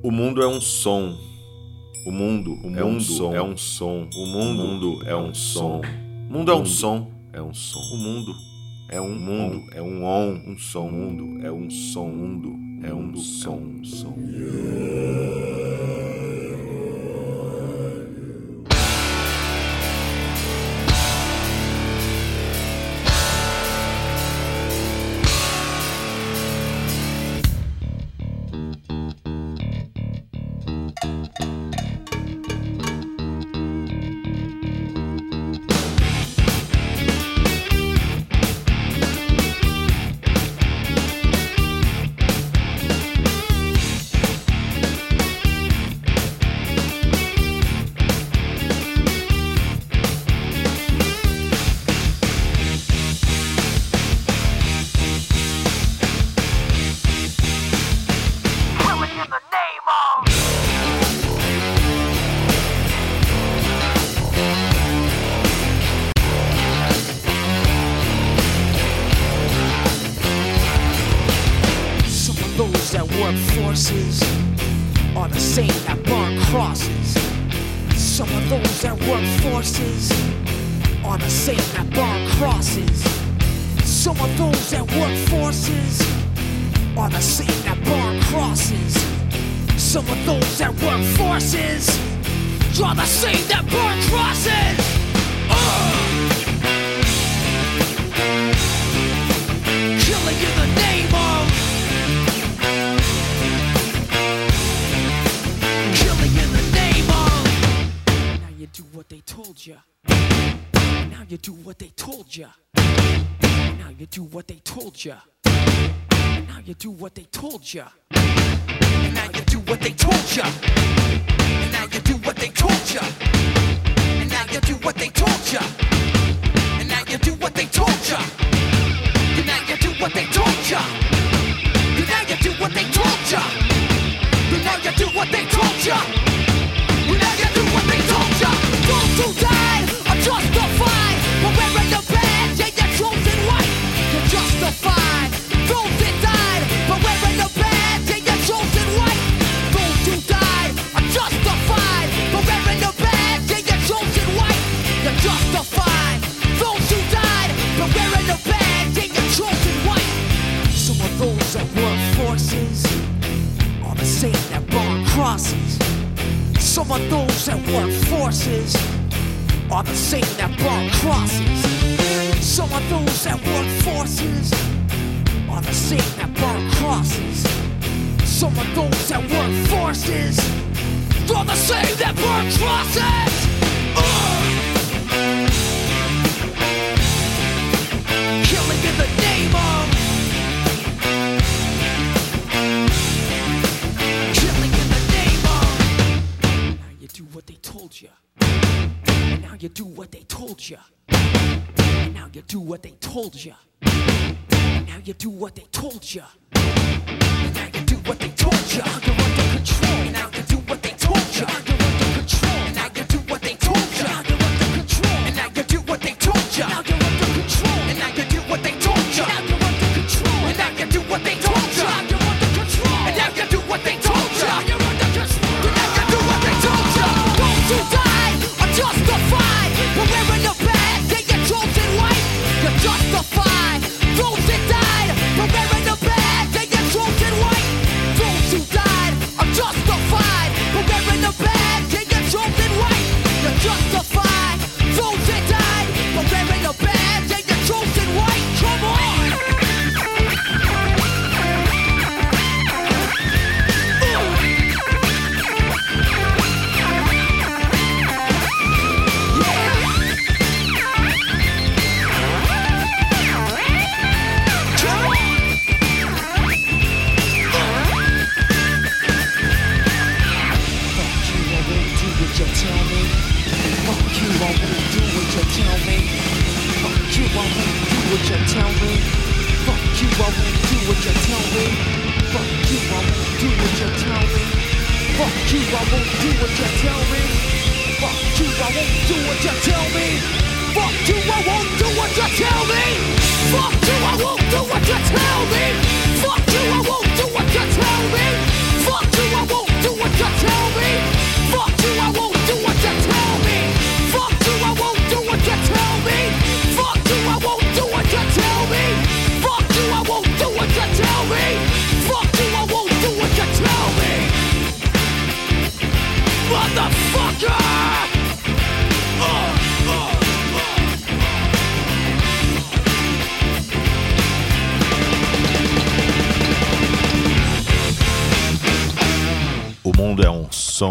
O mundo é um som. O mundo, o é um som, é um som. O mundo, o mundo é um som. O mundo é um som, é um som. O mundo é um mundo, é um on, um som. O mundo é um som, mundo é um som, um som.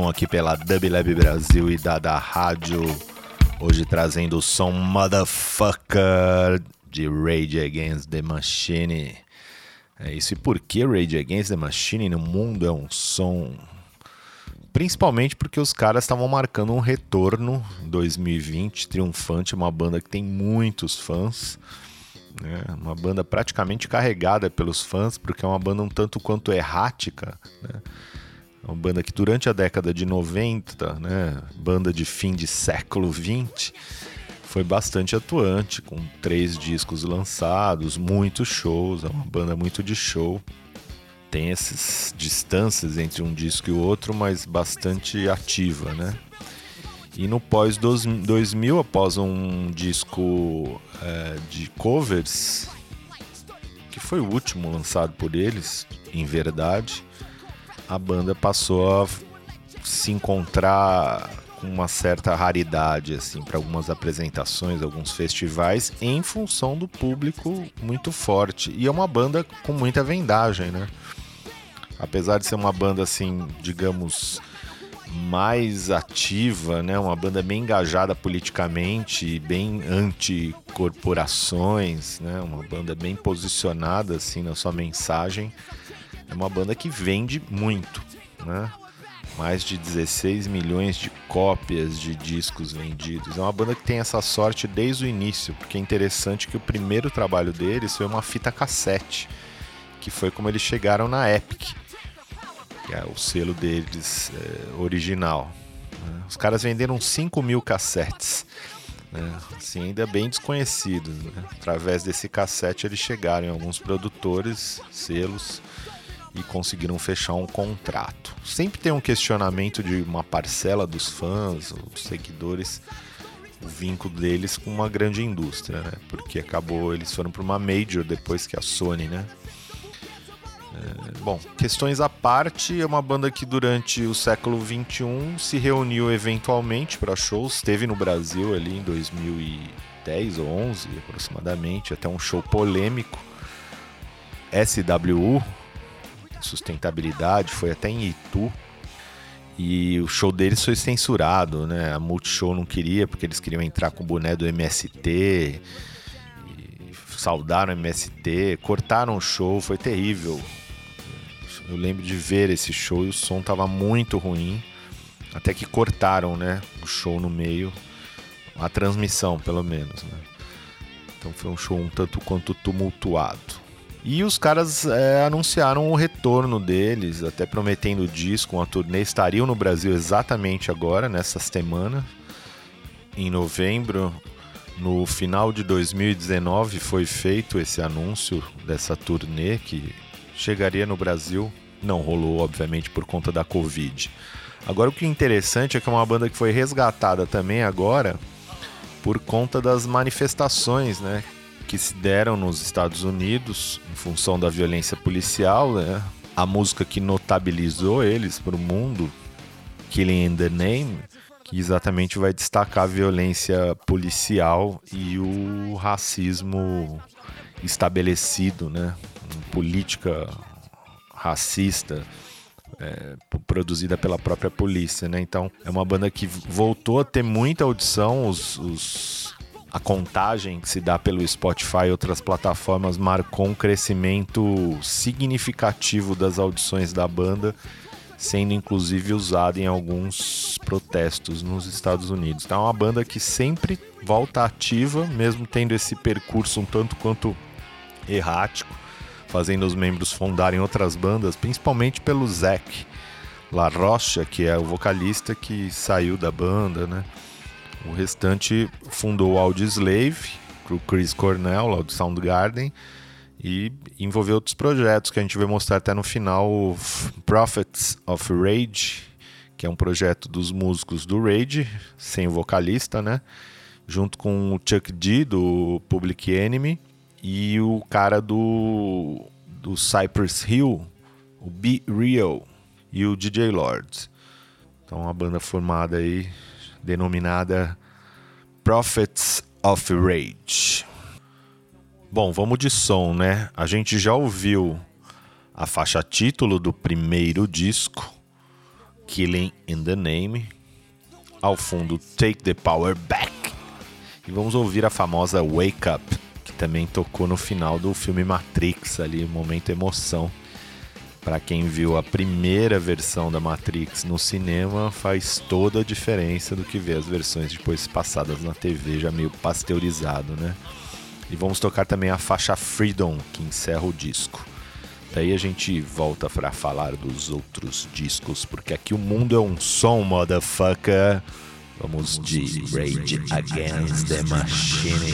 Aqui pela Dub Lab Brasil e da, da rádio. Hoje trazendo o som Motherfucker de Rage Against the Machine. É isso. E por que Rage Against the Machine no mundo é um som? Principalmente porque os caras estavam marcando um retorno em 2020 triunfante, uma banda que tem muitos fãs. Né? Uma banda praticamente carregada pelos fãs, porque é uma banda um tanto quanto errática. Né? Uma banda que durante a década de 90, né, banda de fim de século 20, foi bastante atuante, com três discos lançados, muitos shows, é uma banda muito de show. Tem essas distâncias entre um disco e o outro, mas bastante ativa, né? E no pós 2000, após um disco é, de covers, que foi o último lançado por eles, em verdade, a banda passou a se encontrar com uma certa raridade assim para algumas apresentações, alguns festivais, em função do público muito forte. E é uma banda com muita vendagem, né? Apesar de ser uma banda assim, digamos, mais ativa, né? Uma banda bem engajada politicamente, bem anti-corporações, né? Uma banda bem posicionada assim na sua mensagem. É uma banda que vende muito, né? mais de 16 milhões de cópias de discos vendidos. É uma banda que tem essa sorte desde o início, porque é interessante que o primeiro trabalho deles foi uma fita cassete, que foi como eles chegaram na Epic, que é o selo deles é, original. Né? Os caras venderam 5 mil cassetes. Né? Assim, ainda bem desconhecidos. Né? Através desse cassete eles chegaram em alguns produtores, selos, e conseguiram fechar um contrato. Sempre tem um questionamento de uma parcela dos fãs, os seguidores, o vínculo deles com uma grande indústria, né? Porque acabou, eles foram para uma major depois que a Sony, né? É, bom, questões à parte, é uma banda que durante o século XXI se reuniu eventualmente para shows, esteve no Brasil ali em 2010 ou 11 aproximadamente, até um show polêmico. SWU, sustentabilidade, foi até em Itu. E o show deles foi censurado, né? A Multishow não queria, porque eles queriam entrar com o boné do MST. saudaram o MST, cortaram o show, foi terrível. Eu lembro de ver esse show e o som tava muito ruim. Até que cortaram, né? O show no meio. A transmissão, pelo menos, né? Então foi um show um tanto quanto tumultuado. E os caras é, anunciaram o retorno deles, até prometendo disco, uma turnê. Estariam no Brasil exatamente agora, nessa semana, em novembro. No final de 2019 foi feito esse anúncio dessa turnê que chegaria no Brasil. Não rolou, obviamente, por conta da Covid. Agora o que é interessante é que é uma banda que foi resgatada também agora por conta das manifestações, né? Que se deram nos Estados Unidos em função da violência policial, né? A música que notabilizou eles para o mundo, Killing in the Name, que exatamente vai destacar a violência policial e o racismo estabelecido, né? Política racista é, produzida pela própria polícia, né? Então é uma banda que voltou a ter muita audição, os, os a contagem que se dá pelo Spotify e outras plataformas marcou um crescimento significativo das audições da banda, sendo inclusive usada em alguns protestos nos Estados Unidos. Então é uma banda que sempre volta ativa, mesmo tendo esse percurso um tanto quanto errático, fazendo os membros fundarem outras bandas, principalmente pelo Zac La Rocha, que é o vocalista que saiu da banda, né? O restante fundou o Audioslave, o Chris Cornell, lá do Soundgarden, e envolveu outros projetos que a gente vai mostrar até no final, o Prophets of Rage, que é um projeto dos músicos do Rage, sem o vocalista, né? Junto com o Chuck D, do Public Enemy, e o cara do, do Cypress Hill, o Be Real, e o DJ Lords. Então, uma banda formada aí denominada Prophets of Rage. Bom, vamos de som, né? A gente já ouviu a faixa título do primeiro disco, Killing in the Name. Ao fundo, Take the Power Back. E vamos ouvir a famosa Wake Up, que também tocou no final do filme Matrix, ali, momento emoção. Para quem viu a primeira versão da Matrix no cinema, faz toda a diferença do que ver as versões depois passadas na TV, já meio pasteurizado, né? E vamos tocar também a faixa Freedom, que encerra o disco. Daí a gente volta para falar dos outros discos, porque aqui o mundo é um som, motherfucker. Vamos de Rage Against the Machine.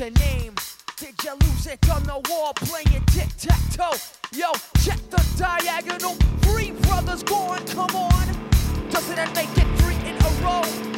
wrote your name. Did you lose it on the wall playing tic tac toe? Yo, check the diagonal. Three brothers gone, come on. Doesn't that make it three in a row?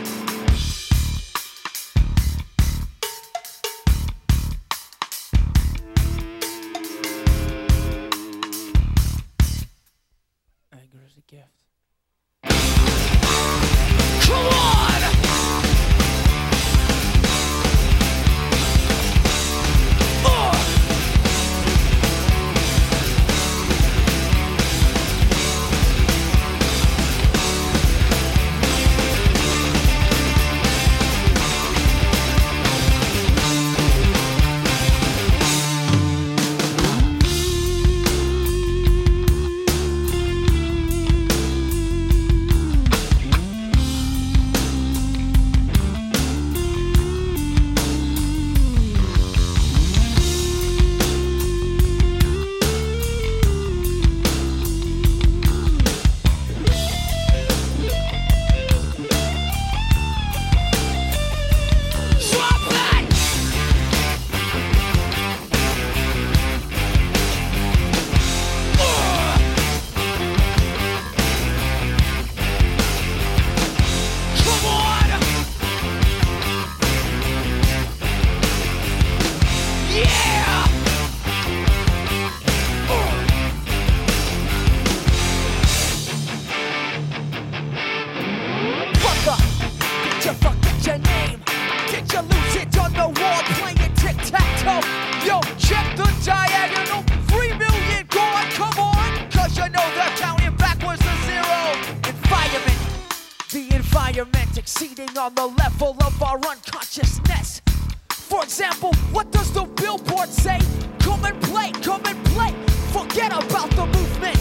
What does the billboard say? Come and play, come and play. Forget about the movement.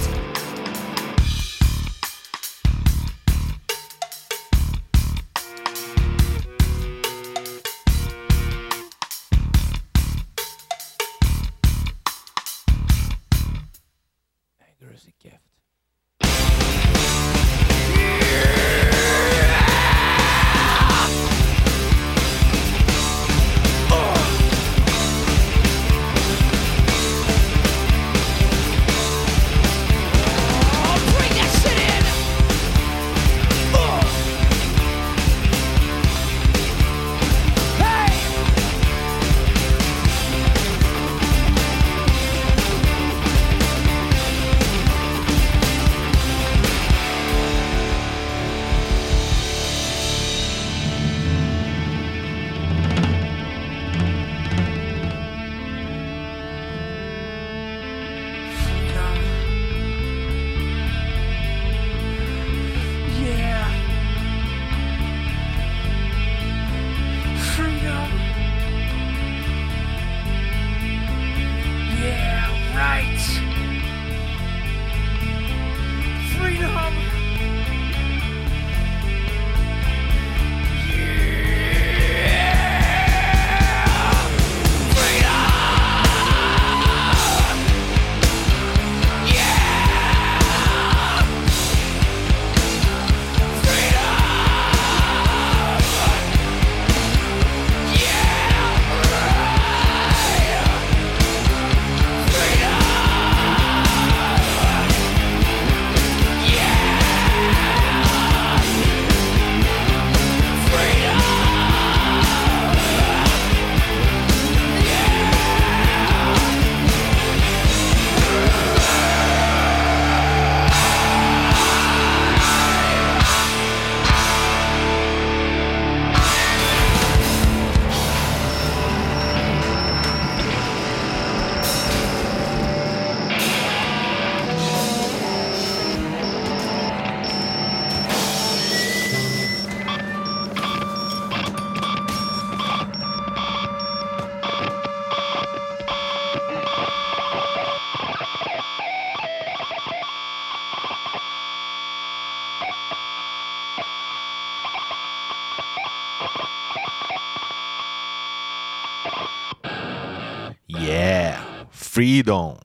Freedom.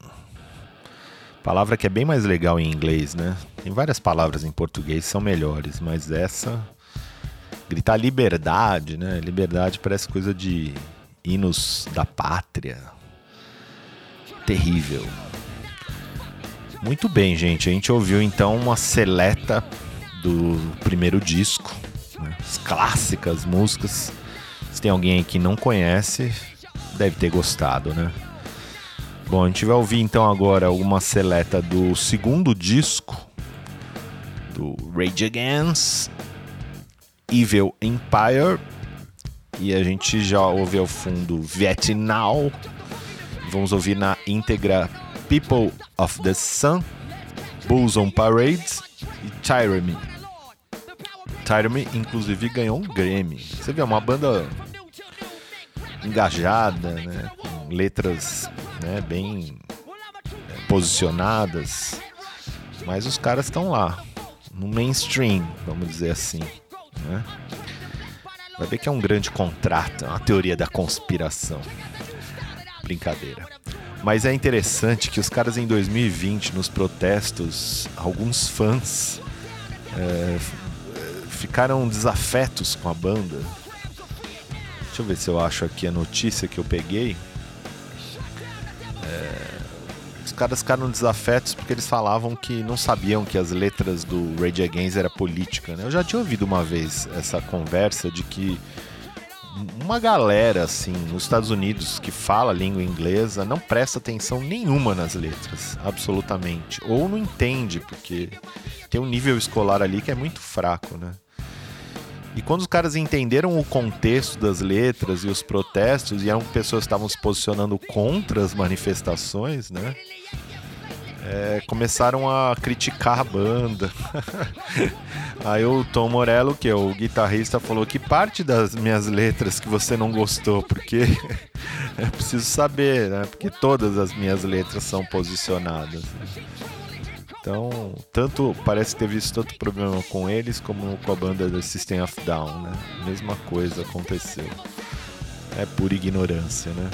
Palavra que é bem mais legal em inglês, né? Tem várias palavras em português que são melhores, mas essa. Gritar liberdade, né? Liberdade parece coisa de hinos da pátria. Terrível. Muito bem, gente. A gente ouviu então uma seleta do primeiro disco, né? as clássicas músicas. Se tem alguém aí que não conhece, deve ter gostado, né? Bom, a gente vai ouvir então agora uma seleta do segundo disco do Rage Against, Evil Empire. E a gente já ouve ao fundo Vietnam. Vamos ouvir na íntegra People of the Sun, Bulls on Parades e. Tire Me, inclusive, ganhou um Grammy. Você vê, é uma banda engajada, né? com letras né, bem é, posicionadas, mas os caras estão lá, no mainstream, vamos dizer assim. Né? Vai ver que é um grande contrato, é uma teoria da conspiração. Brincadeira. Mas é interessante que os caras em 2020, nos protestos, alguns fãs é, ficaram desafetos com a banda. Eu ver se eu acho aqui a notícia que eu peguei. É, os caras ficaram desafetos porque eles falavam que não sabiam que as letras do Rage Against era política. Né? Eu já tinha ouvido uma vez essa conversa de que uma galera assim nos Estados Unidos que fala língua inglesa não presta atenção nenhuma nas letras, absolutamente, ou não entende porque tem um nível escolar ali que é muito fraco, né? E quando os caras entenderam o contexto das letras e os protestos, e eram pessoas que estavam se posicionando contra as manifestações, né? É, começaram a criticar a banda. Aí o Tom Morello, que é o guitarrista, falou que parte das minhas letras que você não gostou, porque é preciso saber, né? Porque todas as minhas letras são posicionadas. Né? Então, tanto parece ter visto tanto problema com eles como com a banda do System of Down, né? Mesma coisa aconteceu. É por ignorância, né?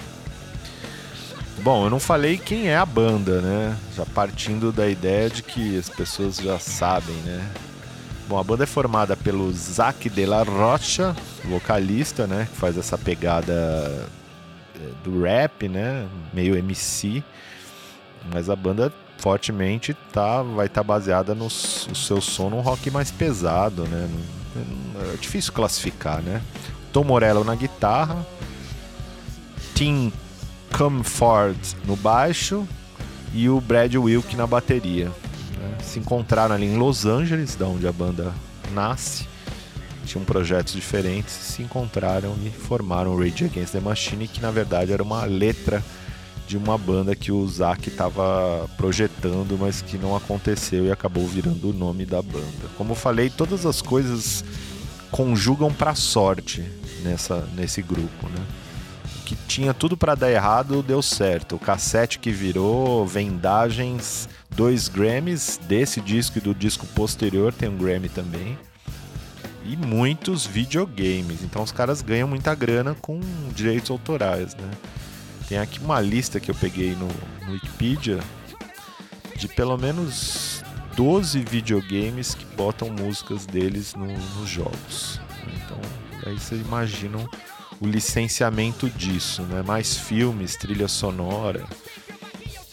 Bom, eu não falei quem é a banda, né? Já partindo da ideia de que as pessoas já sabem, né? Bom, a banda é formada pelo Zac de la Rocha, vocalista, né? Que faz essa pegada eh, do rap, né? Meio MC. Mas a banda fortemente tá, vai estar tá baseada no, seu som num rock mais pesado, né? É difícil classificar, né? Tom Morello na guitarra, Tim Comfort no baixo e o Brad Wilk na bateria. Né? Se encontraram ali em Los Angeles, da onde a banda nasce. Tinham projetos diferentes, se encontraram e formaram o Rage Against the Machine, que na verdade era uma letra de uma banda que o Zack estava projetando, mas que não aconteceu e acabou virando o nome da banda. Como eu falei, todas as coisas conjugam para sorte nessa nesse grupo, né? Que tinha tudo para dar errado deu certo. O cassete que virou, vendagens, dois Grammys desse disco e do disco posterior tem um Grammy também. E muitos videogames. Então os caras ganham muita grana com direitos autorais, né? Tem aqui uma lista que eu peguei no, no Wikipedia de pelo menos 12 videogames que botam músicas deles no, nos jogos. Então, aí vocês imaginam o licenciamento disso, né? Mais filmes, trilha sonora.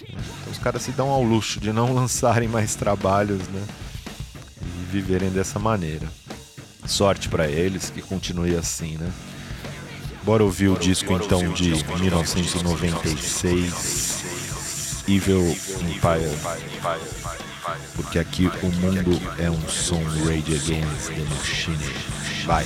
Então, os caras se dão ao luxo de não lançarem mais trabalhos, né? E viverem dessa maneira. Sorte para eles que continue assim, né? Bora ouvir o disco então de 1996, Evil Empire. Porque aqui o mundo é um som Rage Against the Machine. Vai.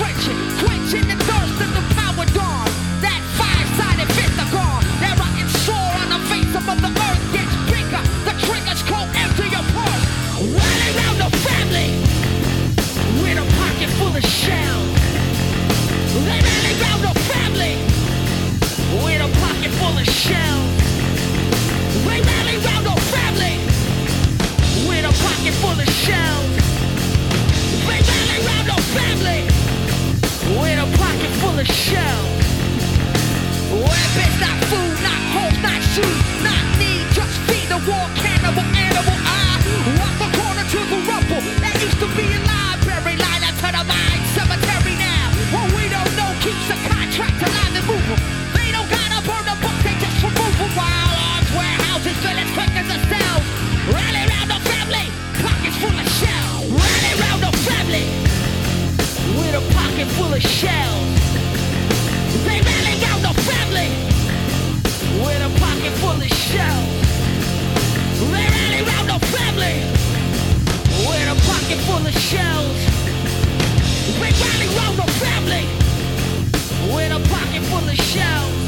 quenching, quenching the thirst of the the shell. Weapons, not food, not homes, not shoes, not need. Just feed the war cannibal animal. I walk the corner to the rubble that used to be a library. Line up to the mine cemetery now. What we don't know keeps the contract alive and moving. They don't gotta burn the book, they just remove them. While arms, warehouses, fill as quick as a cell. Rally round the family, pockets full of shells. Rally round the family with a pocket full of shells. show. They ain't around no family. We're a pocket full of shells. We ain't around no family. We're a pocket full of shells.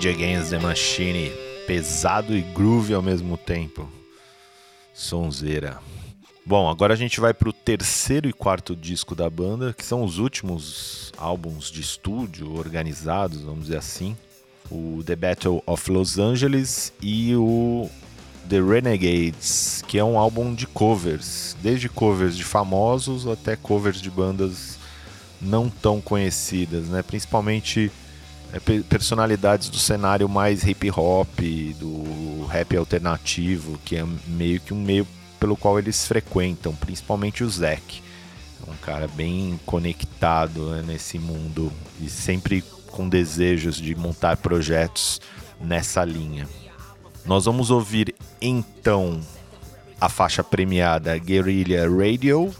Rage Against the Machine. Pesado e groove ao mesmo tempo. Sonzeira. Bom, agora a gente vai pro terceiro e quarto disco da banda, que são os últimos álbuns de estúdio organizados, vamos dizer assim. O The Battle of Los Angeles e o The Renegades, que é um álbum de covers, desde covers de famosos até covers de bandas não tão conhecidas, né? Principalmente personalidades do cenário mais hip hop, do rap alternativo, que é meio que um meio pelo qual eles frequentam, principalmente o Zack. É um cara bem conectado né, nesse mundo e sempre com desejos de montar projetos nessa linha. Nós vamos ouvir então a faixa premiada Guerrilla Radio,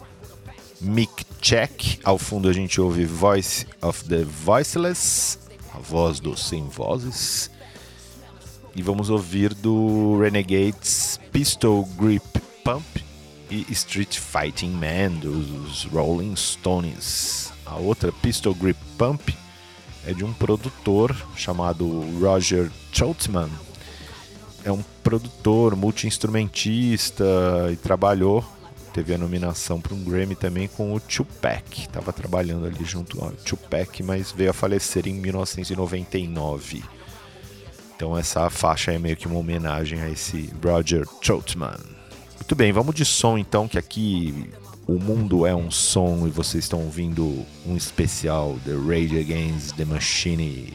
Mic Check. Ao fundo a gente ouve Voice of the Voiceless, a voz dos sem vozes. E vamos ouvir do Renegades Pistol Grip Pump e Street Fighting Man dos Rolling Stones. A outra Pistol Grip Pump é de um produtor chamado Roger Troutman. É um produtor, multi-instrumentista e trabalhou teve a nominação para um Grammy também com o Tupac. Estava trabalhando ali junto ao Tupac, mas veio a falecer em 1999. Então essa faixa é meio que uma homenagem a esse Roger Troutman. Muito bem, vamos de som então, que aqui o mundo é um som e vocês estão ouvindo um especial The Rage Against the Machine,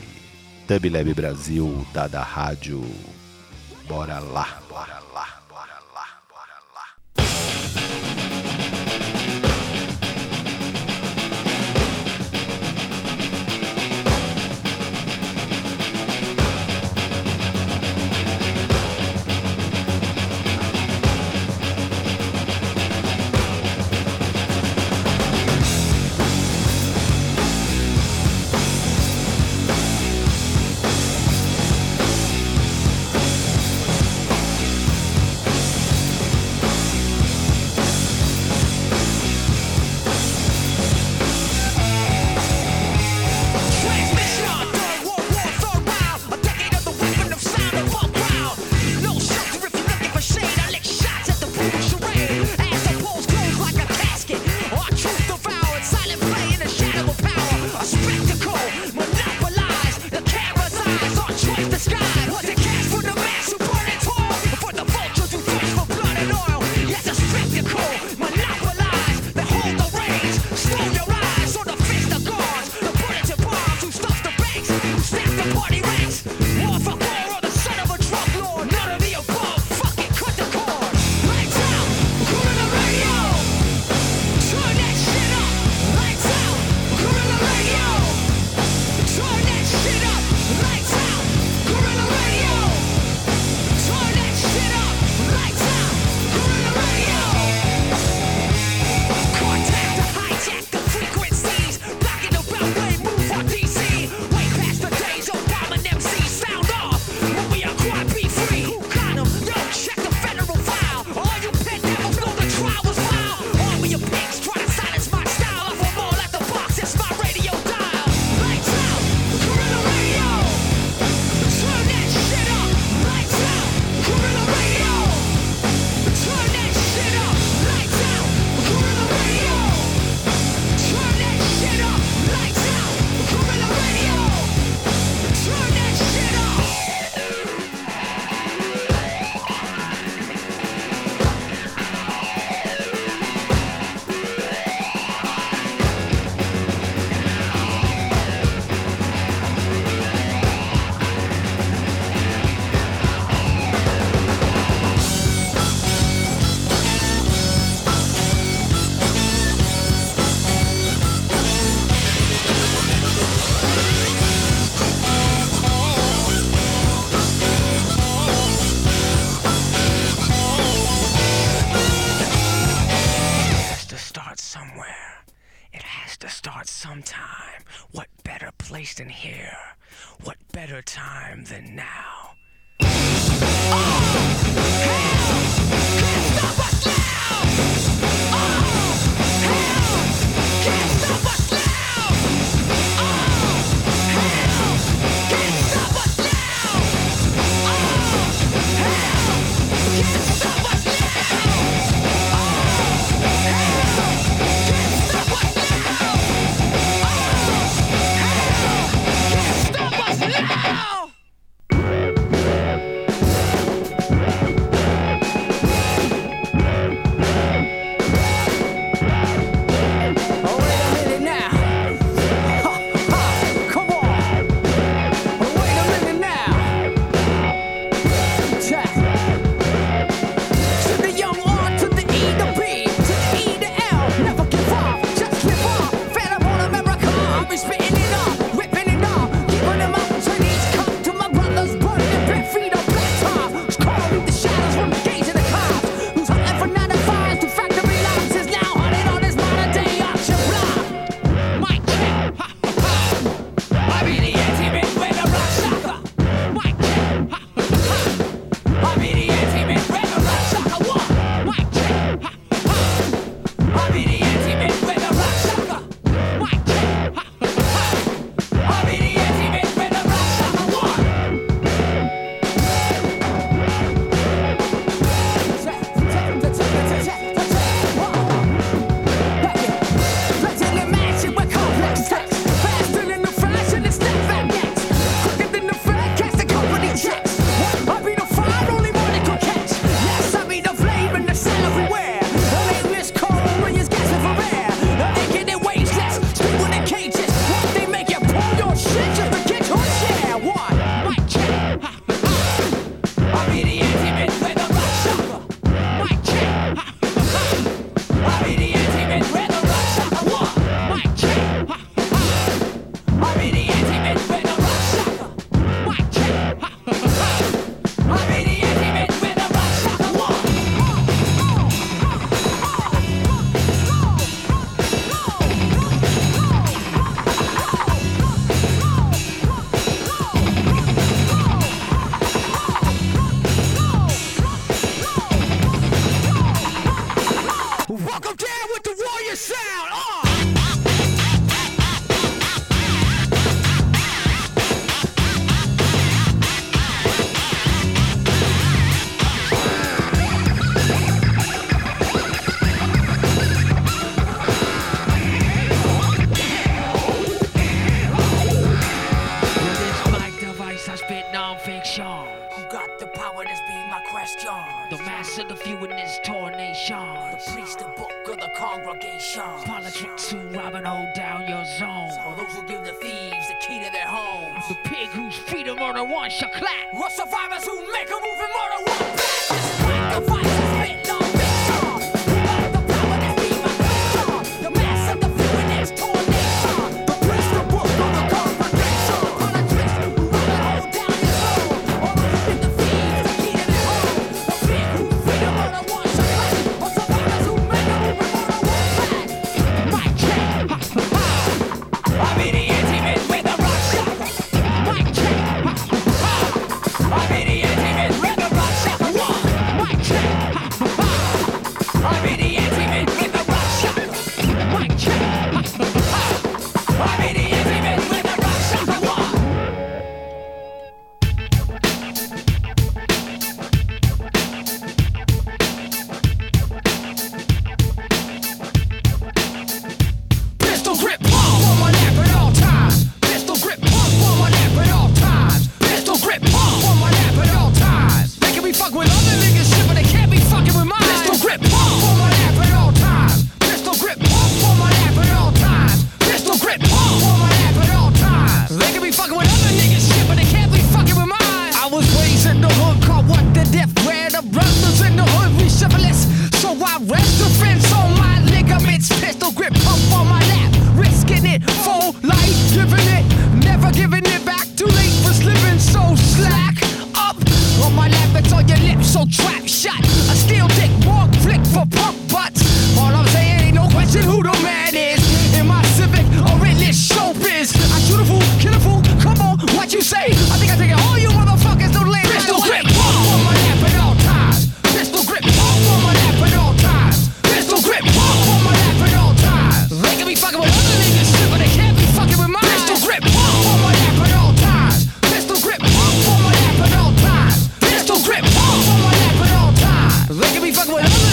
Dub Brasil, Dada Rádio. Bora lá,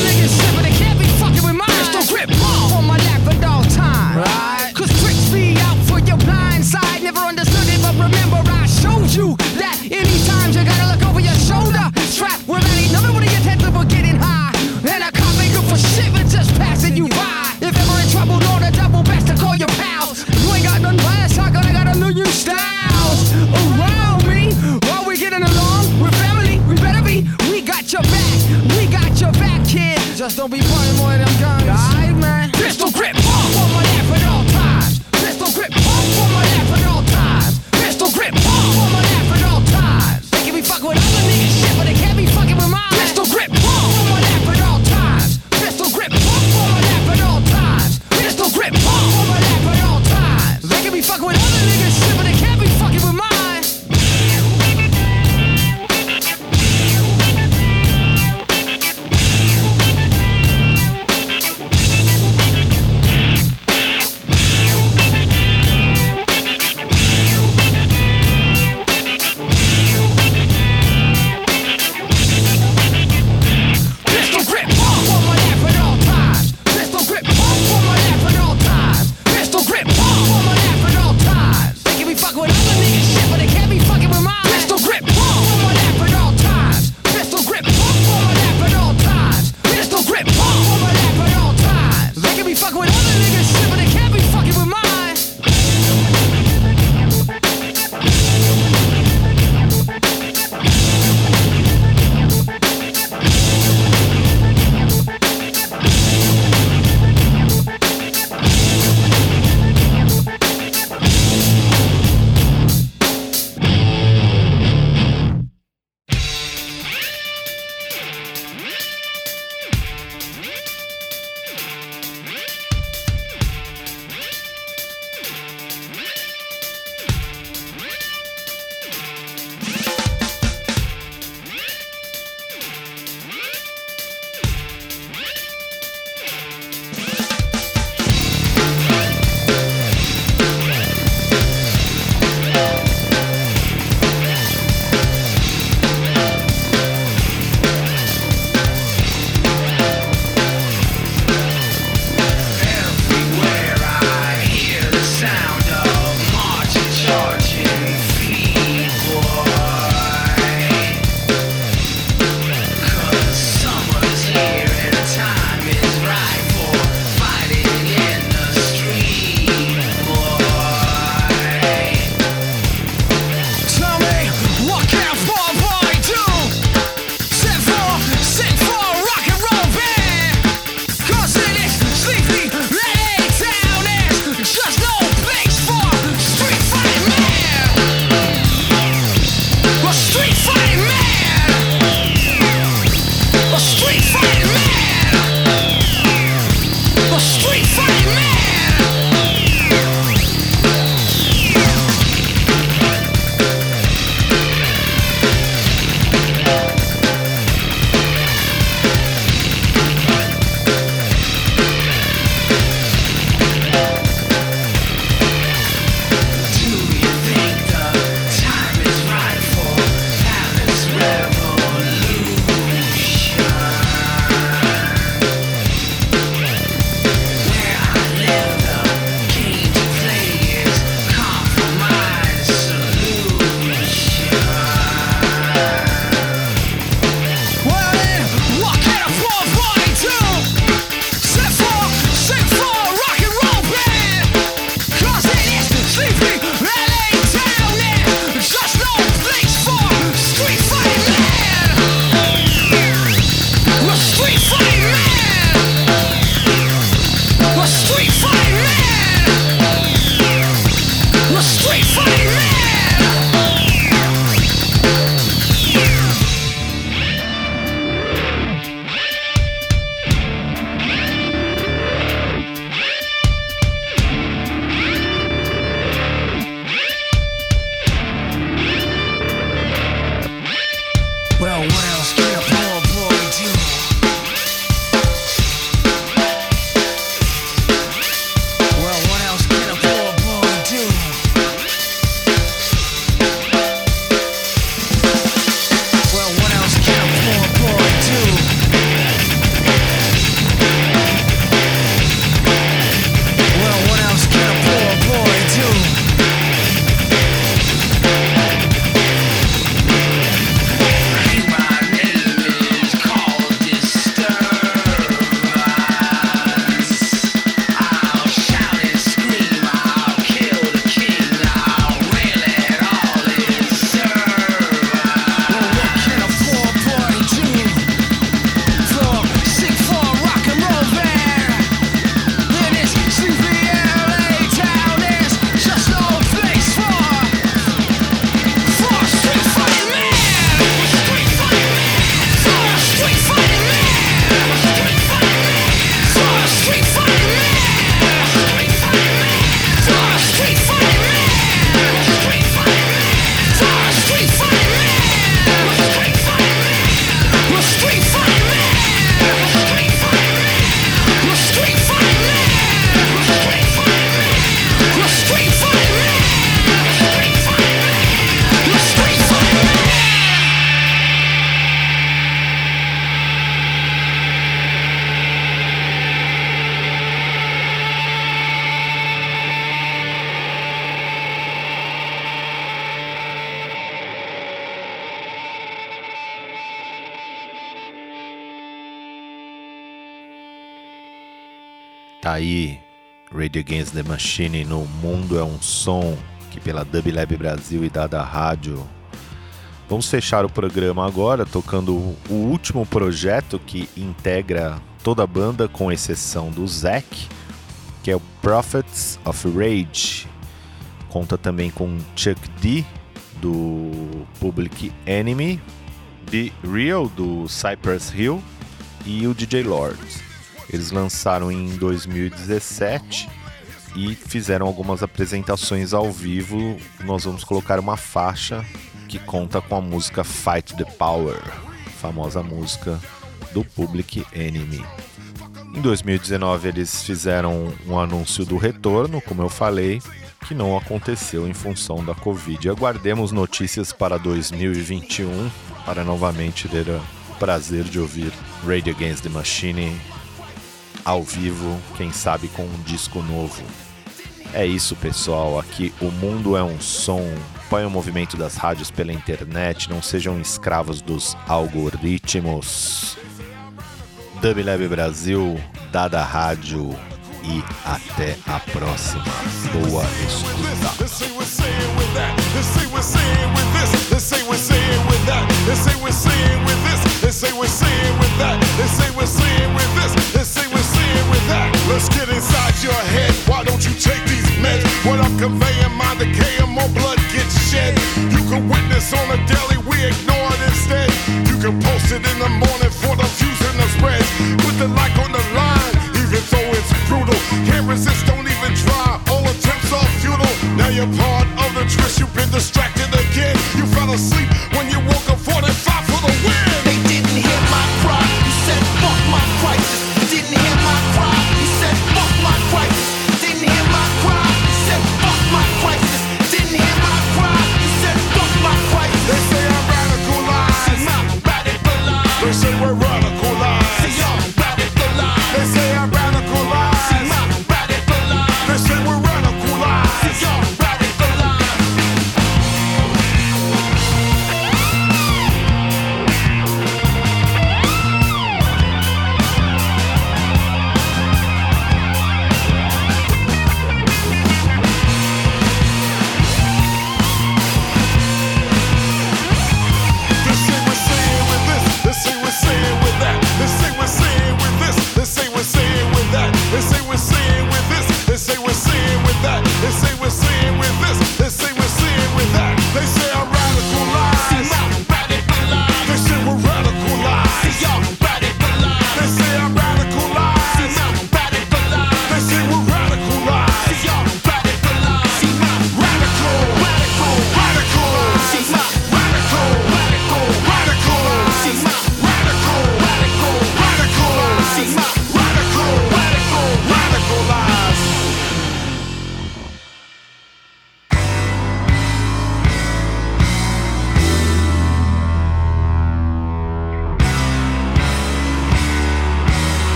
niggas shit, but they can't be fucking with mine. Still grip. Aí Radio Against the Machine no Mundo é um Som, que pela Dub Lab Brasil e Dada Rádio. Vamos fechar o programa agora tocando o último projeto que integra toda a banda, com exceção do Zack, que é o Prophets of Rage. Conta também com Chuck D, do Public Enemy, The Real, do Cypress Hill, e o DJ Lord. Eles lançaram em 2017 e fizeram algumas apresentações ao vivo. Nós vamos colocar uma faixa que conta com a música Fight the Power, famosa música do Public Enemy. Em 2019 eles fizeram um anúncio do retorno, como eu falei, que não aconteceu em função da Covid. Aguardemos notícias para 2021 para novamente ter o prazer de ouvir Rage Against the Machine ao vivo, quem sabe com um disco novo. É isso, pessoal. Aqui o mundo é um som. Põe o movimento das rádios pela internet. Não sejam escravos dos algoritmos. Dublab Brasil, Dada Rádio e até a próxima. Boa escuta. That. Let's get inside your head. Why don't you take these meds? What I'm conveying, my decay and more blood gets shed. You can witness on a daily, we ignore it instead. You can post it in the morning for the views and the spreads. Put the like on the line, even though it's brutal. Can't resist, don't even try. All attempts are futile. Now you're part of the twist. You've been distracted again. You fell asleep when you woke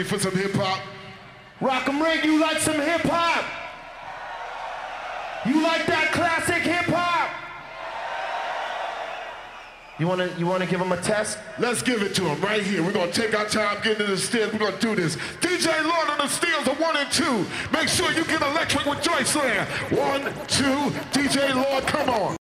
ready for some hip hop? Rock'em Ring, you like some hip hop? You like that classic hip hop? You wanna you wanna give them a test? Let's give it to them right here. We're gonna take our time getting to the stairs. We're gonna do this. DJ Lord on the stairs are one and two. Make sure you get electric with Joyce Land. One, two, DJ Lord, come on.